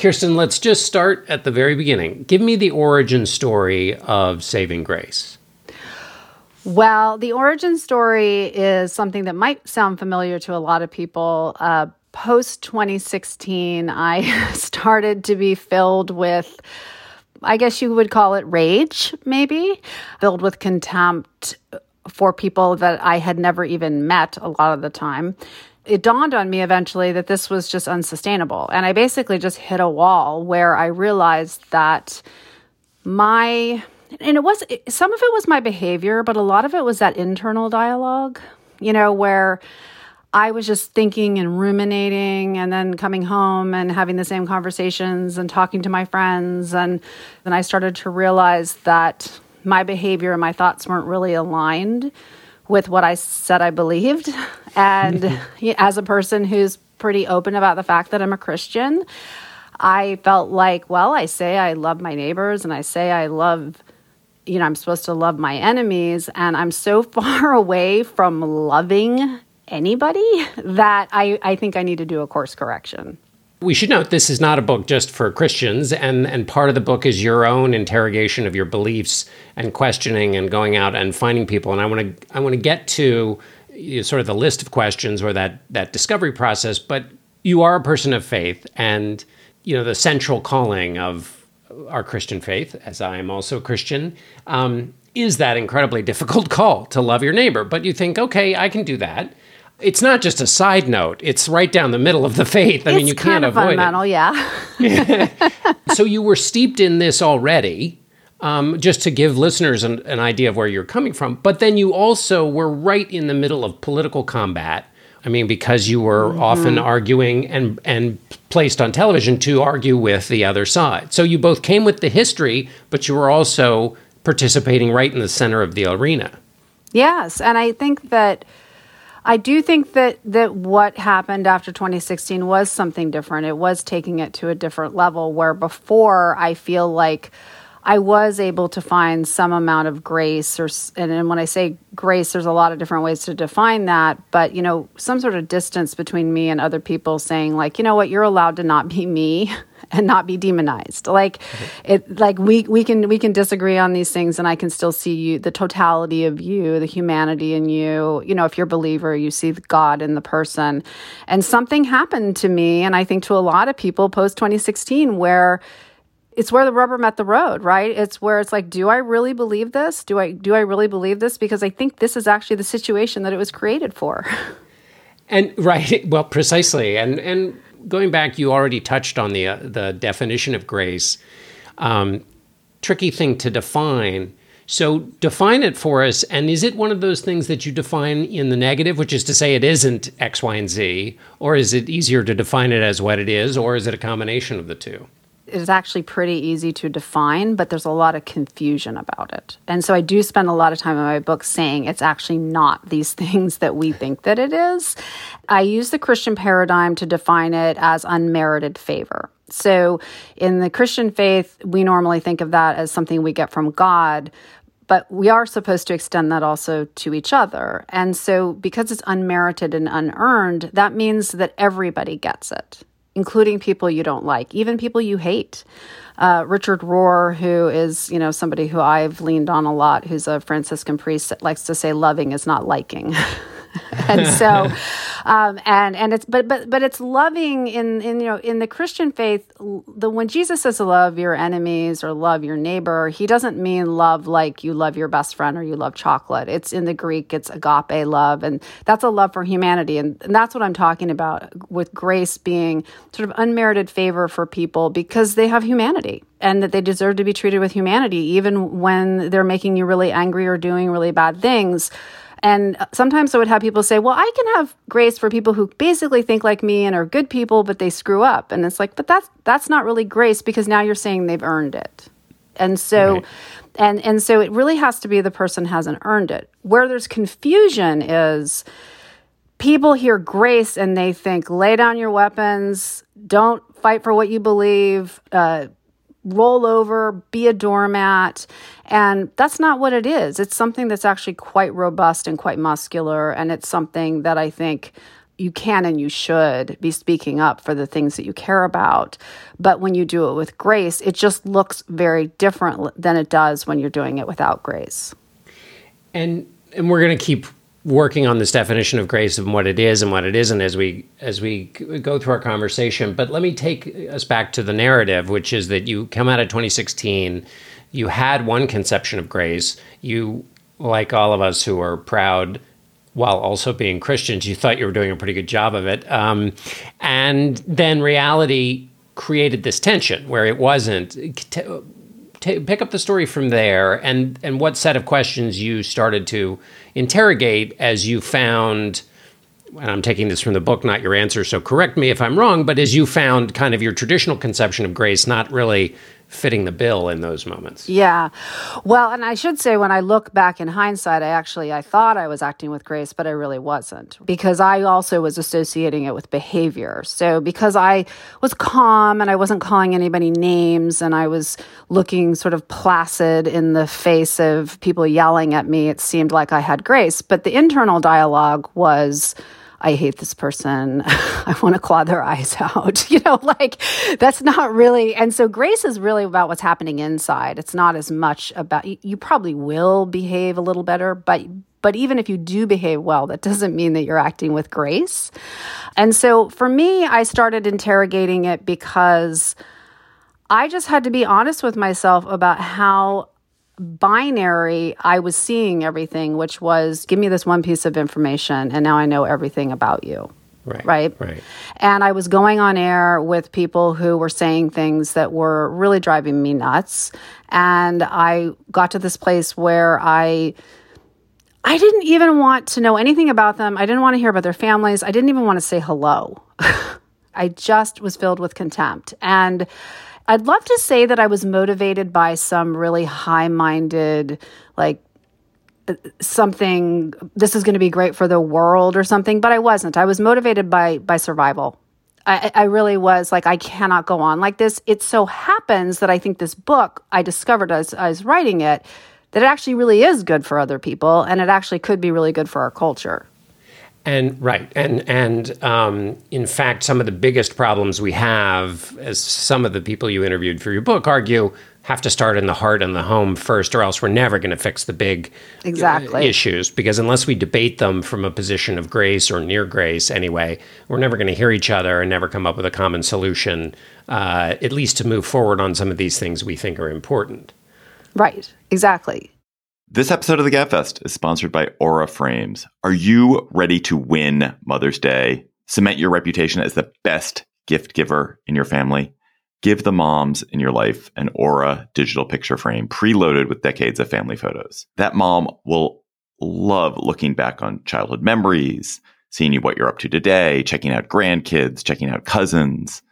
Kirsten, let's just start at the very beginning. Give me the origin story of Saving Grace. Well, the origin story is something that might sound familiar to a lot of people. Uh, Post 2016, I started to be filled with, I guess you would call it rage, maybe, filled with contempt for people that I had never even met a lot of the time it dawned on me eventually that this was just unsustainable. And I basically just hit a wall where I realized that my, and it was, some of it was my behavior, but a lot of it was that internal dialogue, you know, where I was just thinking and ruminating and then coming home and having the same conversations and talking to my friends. And then I started to realize that my behavior and my thoughts weren't really aligned with what I said I believed. And as a person who's pretty open about the fact that I'm a Christian, I felt like, well, I say I love my neighbors and I say I love, you know, I'm supposed to love my enemies. And I'm so far away from loving anybody that I, I think I need to do a course correction. We should note this is not a book just for Christians, and, and part of the book is your own interrogation of your beliefs and questioning and going out and finding people. And I want to I want to get to you know, sort of the list of questions or that that discovery process. But you are a person of faith, and you know the central calling of our Christian faith, as I am also a Christian, um, is that incredibly difficult call to love your neighbor. But you think, okay, I can do that it's not just a side note; it's right down the middle of the faith. I it's mean, you can't avoid fundamental, it. yeah. so you were steeped in this already. Um, just to give listeners an, an idea of where you're coming from, but then you also were right in the middle of political combat. I mean, because you were mm-hmm. often arguing and and placed on television to argue with the other side. So you both came with the history, but you were also participating right in the center of the arena. Yes, and I think that I do think that that what happened after 2016 was something different. It was taking it to a different level where before I feel like I was able to find some amount of grace or and, and when I say grace there's a lot of different ways to define that, but you know, some sort of distance between me and other people saying like, you know what, you're allowed to not be me and not be demonized. Like mm-hmm. it like we we can we can disagree on these things and I can still see you the totality of you, the humanity in you. You know, if you're a believer, you see God in the person. And something happened to me and I think to a lot of people post 2016 where it's where the rubber met the road, right? It's where it's like, do I really believe this? Do I do I really believe this? Because I think this is actually the situation that it was created for. And right, well, precisely, and and going back, you already touched on the uh, the definition of grace. Um, tricky thing to define. So define it for us. And is it one of those things that you define in the negative, which is to say it isn't X, Y, and Z, or is it easier to define it as what it is, or is it a combination of the two? Is actually pretty easy to define, but there's a lot of confusion about it. And so I do spend a lot of time in my book saying it's actually not these things that we think that it is. I use the Christian paradigm to define it as unmerited favor. So in the Christian faith, we normally think of that as something we get from God, but we are supposed to extend that also to each other. And so, because it's unmerited and unearned, that means that everybody gets it including people you don't like, even people you hate. Uh, Richard Rohr, who is you know somebody who I've leaned on a lot, who's a Franciscan priest, likes to say loving is not liking. and so um, and and it's but but but it's loving in in you know in the christian faith the when jesus says love your enemies or love your neighbor he doesn't mean love like you love your best friend or you love chocolate. It's in the greek it's agape love and that's a love for humanity. And, and that's what i'm talking about with grace being sort of unmerited favor for people because they have humanity and that they deserve to be treated with humanity even when they're making you really angry or doing really bad things And sometimes I would have people say, well, I can have grace for people who basically think like me and are good people, but they screw up. And it's like, but that's, that's not really grace because now you're saying they've earned it. And so, right. and, and so it really has to be the person hasn't earned it. Where there's confusion is, people hear grace and they think lay down your weapons don't fight for what you believe uh, roll over, be a doormat. And that's not what it is. It's something that's actually quite robust and quite muscular. And it's something that I think you can and you should be speaking up for the things that you care about. But when you do it with grace, it just looks very different than it does when you're doing it without grace. And and we're going to keep working on this definition of grace and what it is and what it isn't as we as we go through our conversation. But let me take us back to the narrative which is that you come out of 2016 you had one conception of grace. You like all of us who are proud while also being christians you thought you were doing a pretty good job of it. Um, and then reality created this tension where it wasn't t- pick up the story from there and and what set of questions you started to interrogate as you found and I'm taking this from the book, not your answer, so correct me if I'm wrong, but as you found kind of your traditional conception of grace not really fitting the bill in those moments. Yeah. Well, and I should say when I look back in hindsight, I actually I thought I was acting with grace, but I really wasn't because I also was associating it with behavior. So because I was calm and I wasn't calling anybody names and I was looking sort of placid in the face of people yelling at me, it seemed like I had grace, but the internal dialogue was I hate this person. I want to claw their eyes out. You know, like that's not really. And so grace is really about what's happening inside. It's not as much about, you probably will behave a little better, but but even if you do behave well, that doesn't mean that you're acting with grace. And so for me, I started interrogating it because I just had to be honest with myself about how binary I was seeing everything, which was give me this one piece of information and now I know everything about you. Right. Right. Right. And I was going on air with people who were saying things that were really driving me nuts. And I got to this place where I I didn't even want to know anything about them. I didn't want to hear about their families. I didn't even want to say hello. I just was filled with contempt. And I'd love to say that I was motivated by some really high minded, like, uh, something this is going to be great for the world or something but i wasn't. I was motivated by by survival. I, I really was like i cannot go on like this. It so happens that i think this book i discovered as i was writing it that it actually really is good for other people and it actually could be really good for our culture and right, and and um, in fact, some of the biggest problems we have, as some of the people you interviewed for your book argue, have to start in the heart and the home first, or else we're never going to fix the big uh, exactly issues. Because unless we debate them from a position of grace or near grace, anyway, we're never going to hear each other and never come up with a common solution. Uh, at least to move forward on some of these things we think are important. Right. Exactly. This episode of the Gabfest is sponsored by Aura Frames. Are you ready to win Mother's Day? Cement your reputation as the best gift giver in your family? Give the moms in your life an Aura digital picture frame preloaded with decades of family photos. That mom will love looking back on childhood memories, seeing you what you're up to today, checking out grandkids, checking out cousins.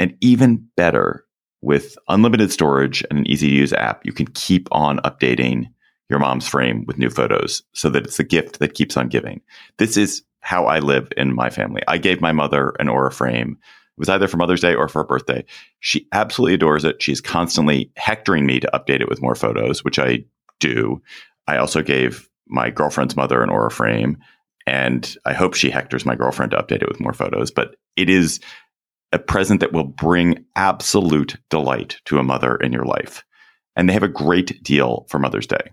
And even better, with unlimited storage and an easy to use app, you can keep on updating your mom's frame with new photos so that it's a gift that keeps on giving. This is how I live in my family. I gave my mother an Aura frame. It was either for Mother's Day or for her birthday. She absolutely adores it. She's constantly hectoring me to update it with more photos, which I do. I also gave my girlfriend's mother an Aura frame, and I hope she hectors my girlfriend to update it with more photos. But it is a present that will bring absolute delight to a mother in your life. And they have a great deal for Mother's Day.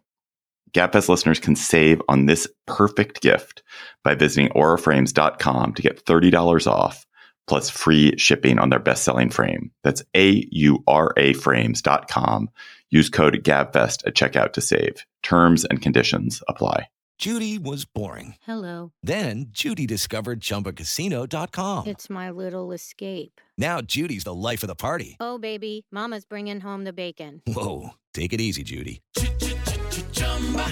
GabFest listeners can save on this perfect gift by visiting auraframes.com to get $30 off plus free shipping on their best-selling frame. That's A-U-R-A frames.com. Use code GABFEST at checkout to save. Terms and conditions apply. Judy was boring. Hello. Then Judy discovered ChumbaCasino.com. It's my little escape. Now Judy's the life of the party. Oh, baby, mama's bringing home the bacon. Whoa, take it easy, Judy.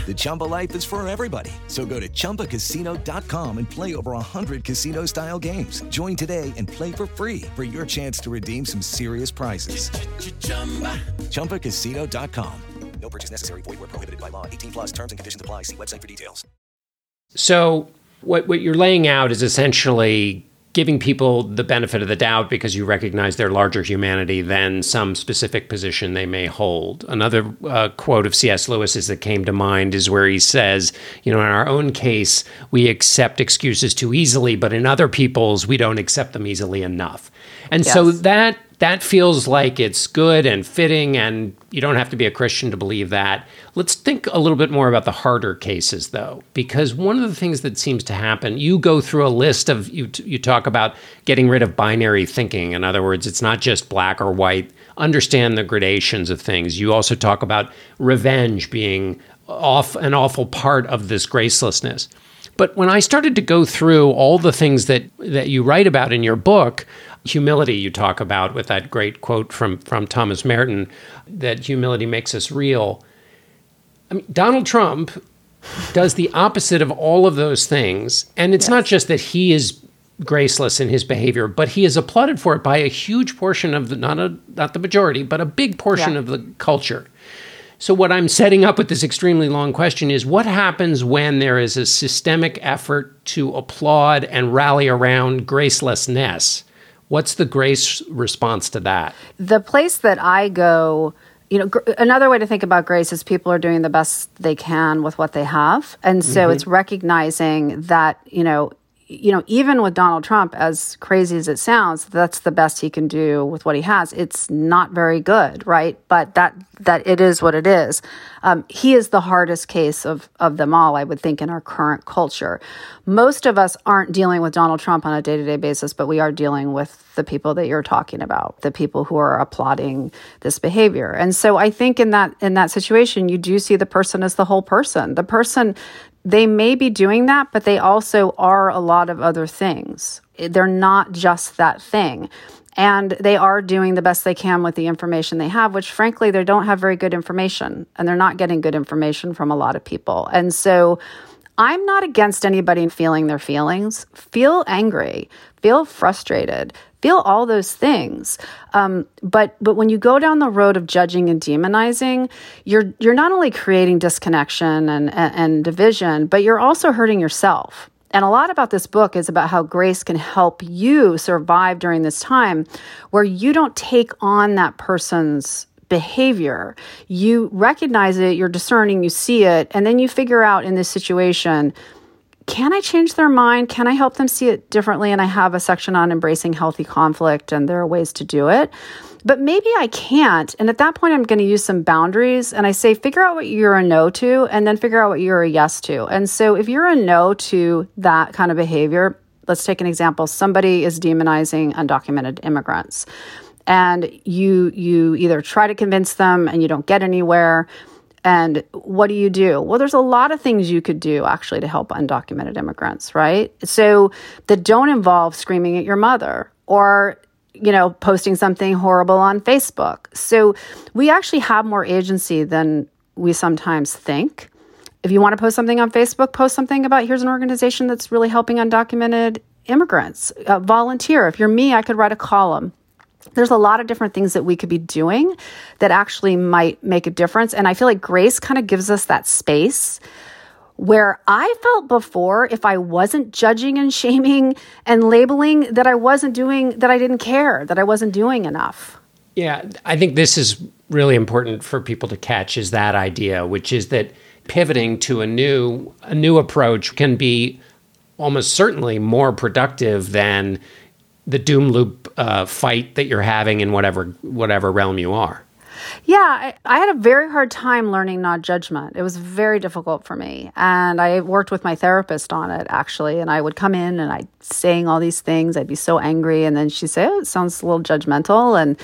The Chumba life is for everybody. So go to ChumbaCasino.com and play over 100 casino style games. Join today and play for free for your chance to redeem some serious prizes. ChumbaCasino.com. No purchase necessary. Void where prohibited by law. 18 plus terms and conditions apply. See website for details. So what what you're laying out is essentially giving people the benefit of the doubt because you recognize their larger humanity than some specific position they may hold. Another uh, quote of C.S. Lewis's that came to mind is where he says, you know, in our own case, we accept excuses too easily, but in other people's, we don't accept them easily enough. And yes. so that that feels like it's good and fitting, and you don't have to be a Christian to believe that. Let's think a little bit more about the harder cases, though, because one of the things that seems to happen, you go through a list of, you, you talk about getting rid of binary thinking. In other words, it's not just black or white. Understand the gradations of things. You also talk about revenge being off an awful part of this gracelessness. But when I started to go through all the things that, that you write about in your book, humility you talk about with that great quote from from Thomas Merton that humility makes us real. I mean, Donald Trump does the opposite of all of those things, and it's yes. not just that he is graceless in his behavior, but he is applauded for it by a huge portion of the not a not the majority, but a big portion yeah. of the culture. So what I'm setting up with this extremely long question is what happens when there is a systemic effort to applaud and rally around gracelessness? What's the grace response to that? The place that I go, you know, gr- another way to think about grace is people are doing the best they can with what they have. And so mm-hmm. it's recognizing that, you know, you know, even with Donald Trump, as crazy as it sounds, that's the best he can do with what he has. It's not very good, right? But that that it is what it is. Um, he is the hardest case of of them all, I would think, in our current culture. Most of us aren't dealing with Donald Trump on a day to day basis, but we are dealing with the people that you're talking about, the people who are applauding this behavior. And so I think in that in that situation, you do see the person as the whole person. The person they may be doing that, but they also are a lot of other things. They're not just that thing. And they are doing the best they can with the information they have, which frankly, they don't have very good information and they're not getting good information from a lot of people. And so I'm not against anybody feeling their feelings. Feel angry, feel frustrated, feel all those things. Um, but but when you go down the road of judging and demonizing, you're you're not only creating disconnection and, and, and division, but you're also hurting yourself. And a lot about this book is about how grace can help you survive during this time where you don't take on that person's behavior. You recognize it, you're discerning, you see it, and then you figure out in this situation can I change their mind? Can I help them see it differently? And I have a section on embracing healthy conflict, and there are ways to do it. But maybe I can't. And at that point, I'm going to use some boundaries. And I say, figure out what you're a no to, and then figure out what you're a yes to. And so if you're a no to that kind of behavior, let's take an example somebody is demonizing undocumented immigrants. And you you either try to convince them and you don't get anywhere and what do you do? Well, there's a lot of things you could do actually to help undocumented immigrants, right? So that don't involve screaming at your mother or you know, posting something horrible on Facebook. So we actually have more agency than we sometimes think. If you want to post something on Facebook, post something about here's an organization that's really helping undocumented immigrants. Uh, volunteer. If you're me, I could write a column there's a lot of different things that we could be doing that actually might make a difference. And I feel like grace kind of gives us that space where I felt before if I wasn't judging and shaming and labeling that I wasn't doing, that I didn't care, that I wasn't doing enough. Yeah, I think this is really important for people to catch is that idea, which is that pivoting to a new a new approach can be almost certainly more productive than the doom loop uh, fight that you're having in whatever whatever realm you are. Yeah, I, I, had a very hard time learning not judgment. It was very difficult for me. And I worked with my therapist on it actually. And I would come in and I'd saying all these things. I'd be so angry. And then she'd say, Oh, it sounds a little judgmental. And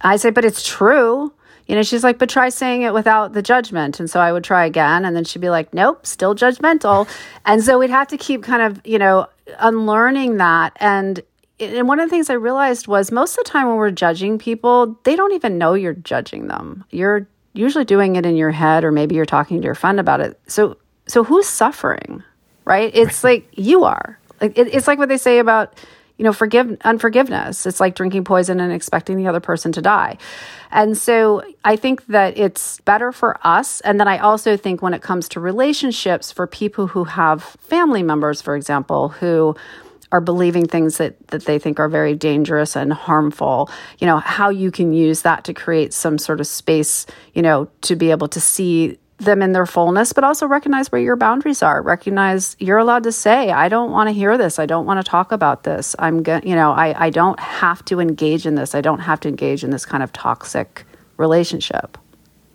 I say, But it's true. You know, she's like, But try saying it without the judgment. And so I would try again. And then she'd be like, Nope, still judgmental. and so we'd have to keep kind of, you know, unlearning that. And and one of the things I realized was most of the time when we're judging people, they don't even know you're judging them. You're usually doing it in your head or maybe you're talking to your friend about it. So so who's suffering? Right? It's like you are. Like it, it's like what they say about you know forgive unforgiveness it's like drinking poison and expecting the other person to die and so i think that it's better for us and then i also think when it comes to relationships for people who have family members for example who are believing things that, that they think are very dangerous and harmful, you know, how you can use that to create some sort of space, you know, to be able to see them in their fullness, but also recognize where your boundaries are. Recognize you're allowed to say, I don't want to hear this. I don't want to talk about this. I'm going you know, I, I don't have to engage in this. I don't have to engage in this kind of toxic relationship.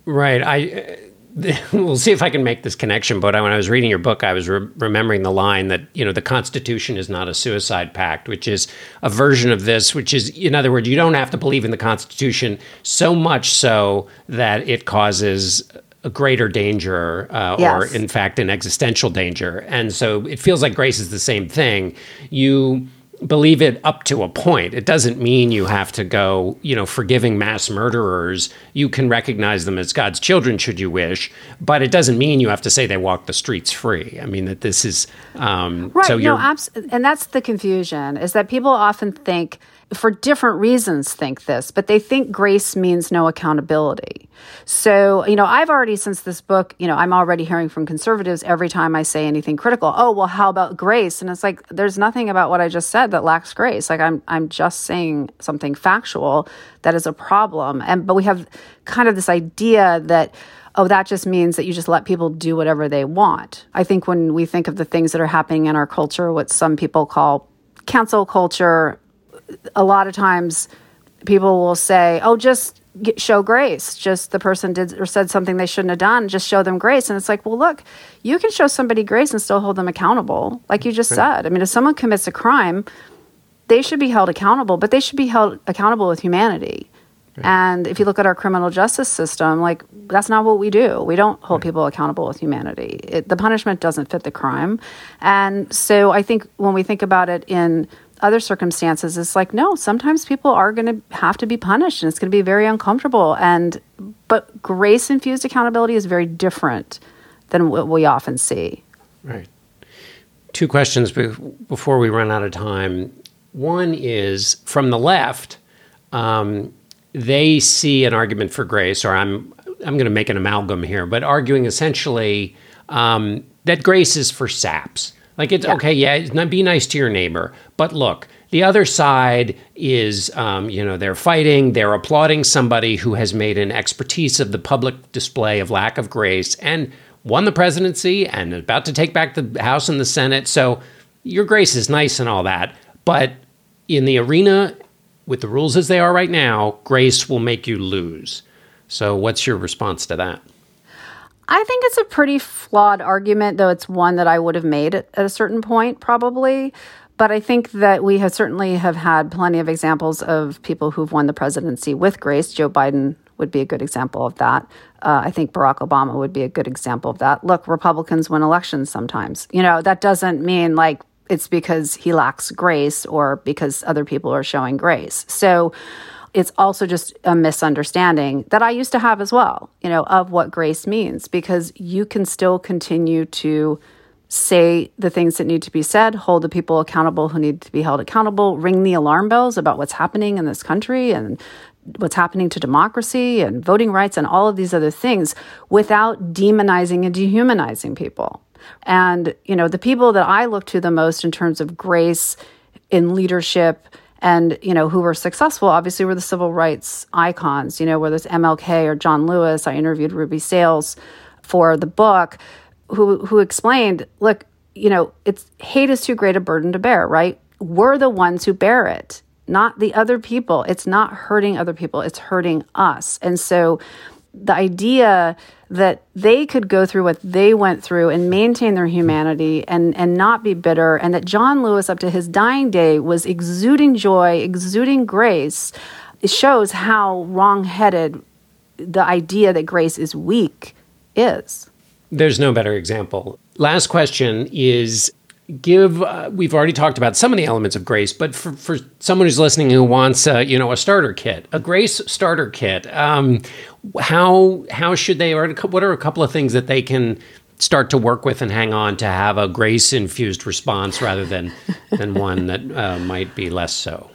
Right. I we'll see if I can make this connection. But when I was reading your book, I was re- remembering the line that you know the Constitution is not a suicide pact, which is a version of this. Which is, in other words, you don't have to believe in the Constitution so much so that it causes a greater danger, uh, yes. or in fact, an existential danger. And so it feels like grace is the same thing. You believe it up to a point. It doesn't mean you have to go, you know, forgiving mass murderers. You can recognize them as God's children, should you wish, but it doesn't mean you have to say they walk the streets free. I mean that this is um, right. So no, abs- and that's the confusion is that people often think for different reasons think this, but they think grace means no accountability. So, you know, I've already, since this book, you know, I'm already hearing from conservatives every time I say anything critical. Oh, well, how about grace? And it's like, there's nothing about what I just said that lacks grace. Like I'm, I'm just saying something factual that is a problem. And, but we have kind of this idea that, oh, that just means that you just let people do whatever they want. I think when we think of the things that are happening in our culture, what some people call cancel culture, a lot of times people will say, "Oh, just get, show grace. Just the person did or said something they shouldn't have done. Just show them grace." And it's like, well, look, you can show somebody grace and still hold them accountable, like you just right. said. I mean, if someone commits a crime, they should be held accountable, but they should be held accountable with humanity. Right. And if you look at our criminal justice system, like that's not what we do. We don't hold right. people accountable with humanity. It, the punishment doesn't fit the crime. And so I think when we think about it in other circumstances it's like no sometimes people are going to have to be punished and it's going to be very uncomfortable. And but grace infused accountability is very different than what we often see. Right. Two questions before we run out of time. One is from the left um, they see an argument for grace or i'm i'm going to make an amalgam here but arguing essentially um, that grace is for saps like it's yeah. okay, yeah, be nice to your neighbor, but look, the other side is, um, you know, they're fighting, they're applauding somebody who has made an expertise of the public display of lack of grace and won the presidency and about to take back the House and the Senate. So your grace is nice and all that, but in the arena with the rules as they are right now, grace will make you lose. So what's your response to that? I think it's a pretty flawed argument, though it's one that I would have made at, a certain point, probably. But I think that we have certainly have had plenty of examples of people who've won the presidency with grace. Joe Biden would be a good example of that. Uh, I think Barack Obama would be a good example of that. Look, Republicans win elections sometimes. You know, that doesn't mean like it's because he lacks grace or because other people are showing grace. So it's also just a misunderstanding that I used to have as well, you know, of what grace means, because you can still continue to say the things that need to be said, hold the people accountable who need to be held accountable, ring the alarm bells about what's happening in this country and what's happening to democracy and voting rights and all of these other things without demonizing and dehumanizing people. And, you know, the people that I look to the most in terms of grace in leadership and you know who were successful obviously were the civil rights icons you know whether it's mlk or john lewis. I interviewed ruby sales for the book who who explained look you know it's hate is too great a burden to bear right? We're the ones who bear it not the other people. It's not hurting other people. It's hurting us. And so the idea that they could go through what they went through and maintain their humanity and, and not be bitter, and that John Lewis, up to his dying day, was exuding joy, exuding grace, it shows how wrong-headed the idea that grace is weak is. There's no better example. Last question is give uh, we've already talked about some of the elements of grace but for, for someone who's listening who wants uh, you know a starter kit a grace starter kit um, how how should they or what are a couple of things that they can start to work with and hang on to have a grace infused response rather than than one that uh, might be less so?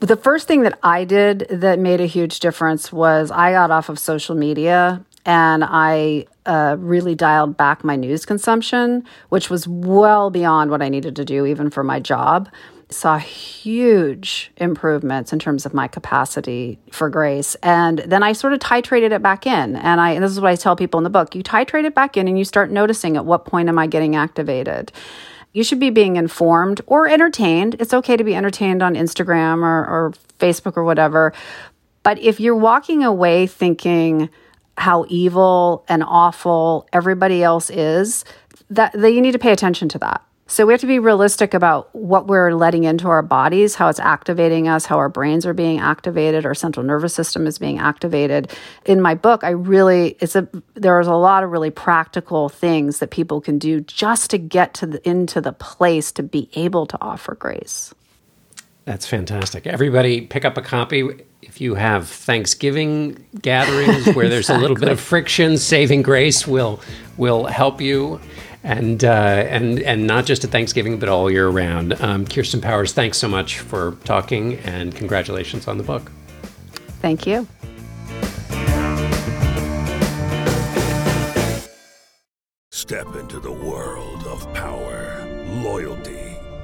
The first thing that I did that made a huge difference was I got off of social media and I uh, really dialed back my news consumption, which was well beyond what I needed to do, even for my job. Saw huge improvements in terms of my capacity for grace. And then I sort of titrated it back in. And I and this is what I tell people in the book you titrate it back in and you start noticing at what point am I getting activated. You should be being informed or entertained. It's okay to be entertained on Instagram or, or Facebook or whatever. But if you're walking away thinking, how evil and awful everybody else is, that, that you need to pay attention to that. So we have to be realistic about what we're letting into our bodies, how it's activating us, how our brains are being activated, our central nervous system is being activated. In my book, I really it's a there's a lot of really practical things that people can do just to get to the, into the place to be able to offer grace. That's fantastic. Everybody pick up a copy. If you have Thanksgiving gatherings where exactly. there's a little bit of friction, Saving Grace will will help you, and uh, and and not just at Thanksgiving, but all year round. Um, Kirsten Powers, thanks so much for talking, and congratulations on the book. Thank you. Step into the world of power, loyalty